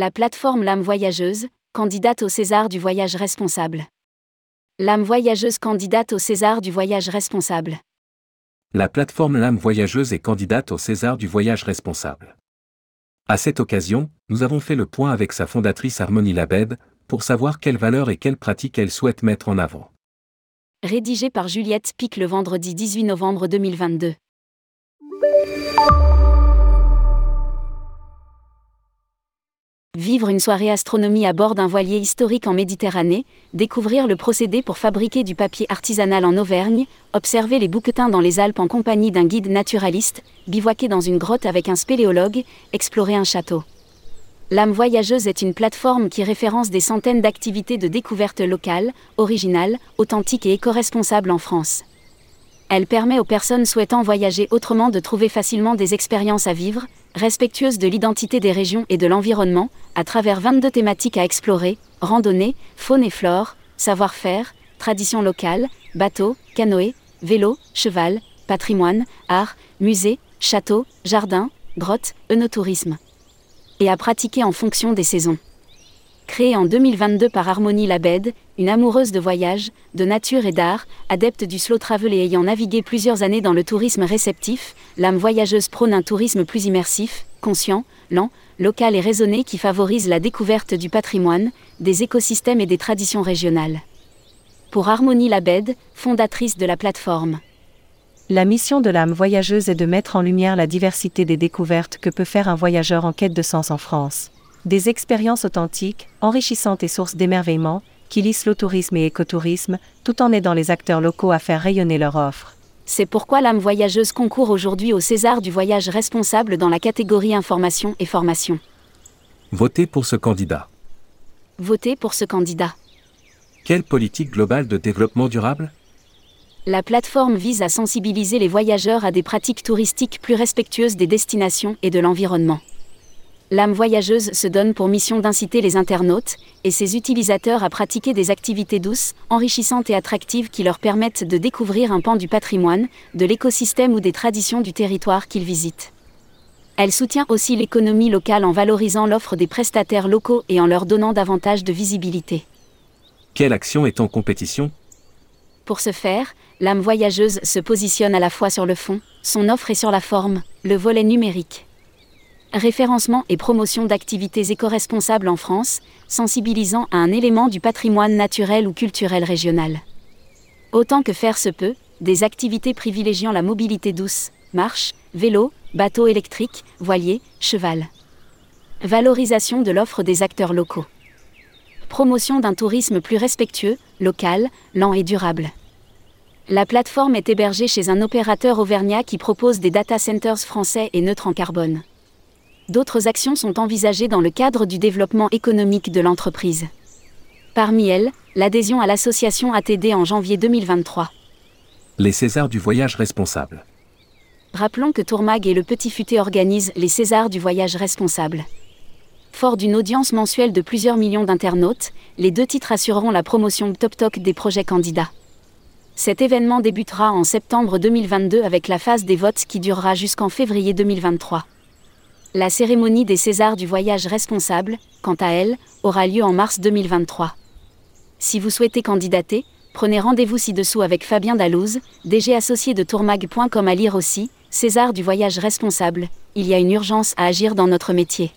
La plateforme L'âme voyageuse, candidate au César du voyage responsable. L'âme voyageuse candidate au César du voyage responsable. La plateforme L'âme voyageuse est candidate au César du voyage responsable. À cette occasion, nous avons fait le point avec sa fondatrice Harmonie Labed, pour savoir quelles valeurs et quelles pratiques elle souhaite mettre en avant. Rédigé par Juliette Pic le vendredi 18 novembre 2022. Vivre une soirée astronomie à bord d'un voilier historique en Méditerranée, découvrir le procédé pour fabriquer du papier artisanal en Auvergne, observer les bouquetins dans les Alpes en compagnie d'un guide naturaliste, bivouaquer dans une grotte avec un spéléologue, explorer un château. L'âme voyageuse est une plateforme qui référence des centaines d'activités de découverte locales, originales, authentiques et éco-responsables en France. Elle permet aux personnes souhaitant voyager autrement de trouver facilement des expériences à vivre, respectueuses de l'identité des régions et de l'environnement, à travers 22 thématiques à explorer, randonnée, faune et flore, savoir-faire, traditions locales, bateaux, canoë, vélo, cheval, patrimoine, art, musée, château, jardin, grotte, œnotourisme. Et à pratiquer en fonction des saisons. Créée en 2022 par Harmonie Labed, une amoureuse de voyage, de nature et d'art, adepte du slow travel et ayant navigué plusieurs années dans le tourisme réceptif, l'âme voyageuse prône un tourisme plus immersif, conscient, lent, local et raisonné qui favorise la découverte du patrimoine, des écosystèmes et des traditions régionales. Pour Harmonie Labed, fondatrice de la plateforme. La mission de l'âme voyageuse est de mettre en lumière la diversité des découvertes que peut faire un voyageur en quête de sens en France. Des expériences authentiques, enrichissantes et sources d'émerveillement, qui lissent le tourisme et écotourisme, tout en aidant les acteurs locaux à faire rayonner leur offre. C'est pourquoi l'âme voyageuse concourt aujourd'hui au César du voyage responsable dans la catégorie information et formation. Votez pour ce candidat. Votez pour ce candidat. Quelle politique globale de développement durable? La plateforme vise à sensibiliser les voyageurs à des pratiques touristiques plus respectueuses des destinations et de l'environnement. L'âme voyageuse se donne pour mission d'inciter les internautes et ses utilisateurs à pratiquer des activités douces, enrichissantes et attractives qui leur permettent de découvrir un pan du patrimoine, de l'écosystème ou des traditions du territoire qu'ils visitent. Elle soutient aussi l'économie locale en valorisant l'offre des prestataires locaux et en leur donnant davantage de visibilité. Quelle action est en compétition? Pour ce faire, l'âme voyageuse se positionne à la fois sur le fond, son offre et sur la forme, le volet numérique référencement et promotion d'activités éco-responsables en France, sensibilisant à un élément du patrimoine naturel ou culturel régional. Autant que faire se peut, des activités privilégiant la mobilité douce, marche, vélo, bateau électrique, voilier, cheval. Valorisation de l'offre des acteurs locaux. Promotion d'un tourisme plus respectueux, local, lent et durable. La plateforme est hébergée chez un opérateur auvergnat qui propose des data centers français et neutres en carbone d'autres actions sont envisagées dans le cadre du développement économique de l'entreprise. Parmi elles, l'adhésion à l'association ATD en janvier 2023. Les Césars du voyage responsable. Rappelons que Tourmag et le Petit Futé organisent les Césars du voyage responsable. Fort d'une audience mensuelle de plusieurs millions d'internautes, les deux titres assureront la promotion top talk des projets candidats. Cet événement débutera en septembre 2022 avec la phase des votes qui durera jusqu'en février 2023. La cérémonie des Césars du voyage responsable, quant à elle, aura lieu en mars 2023. Si vous souhaitez candidater, prenez rendez-vous ci-dessous avec Fabien Dalouse, DG associé de tourmag.com à lire aussi, César du voyage responsable, il y a une urgence à agir dans notre métier.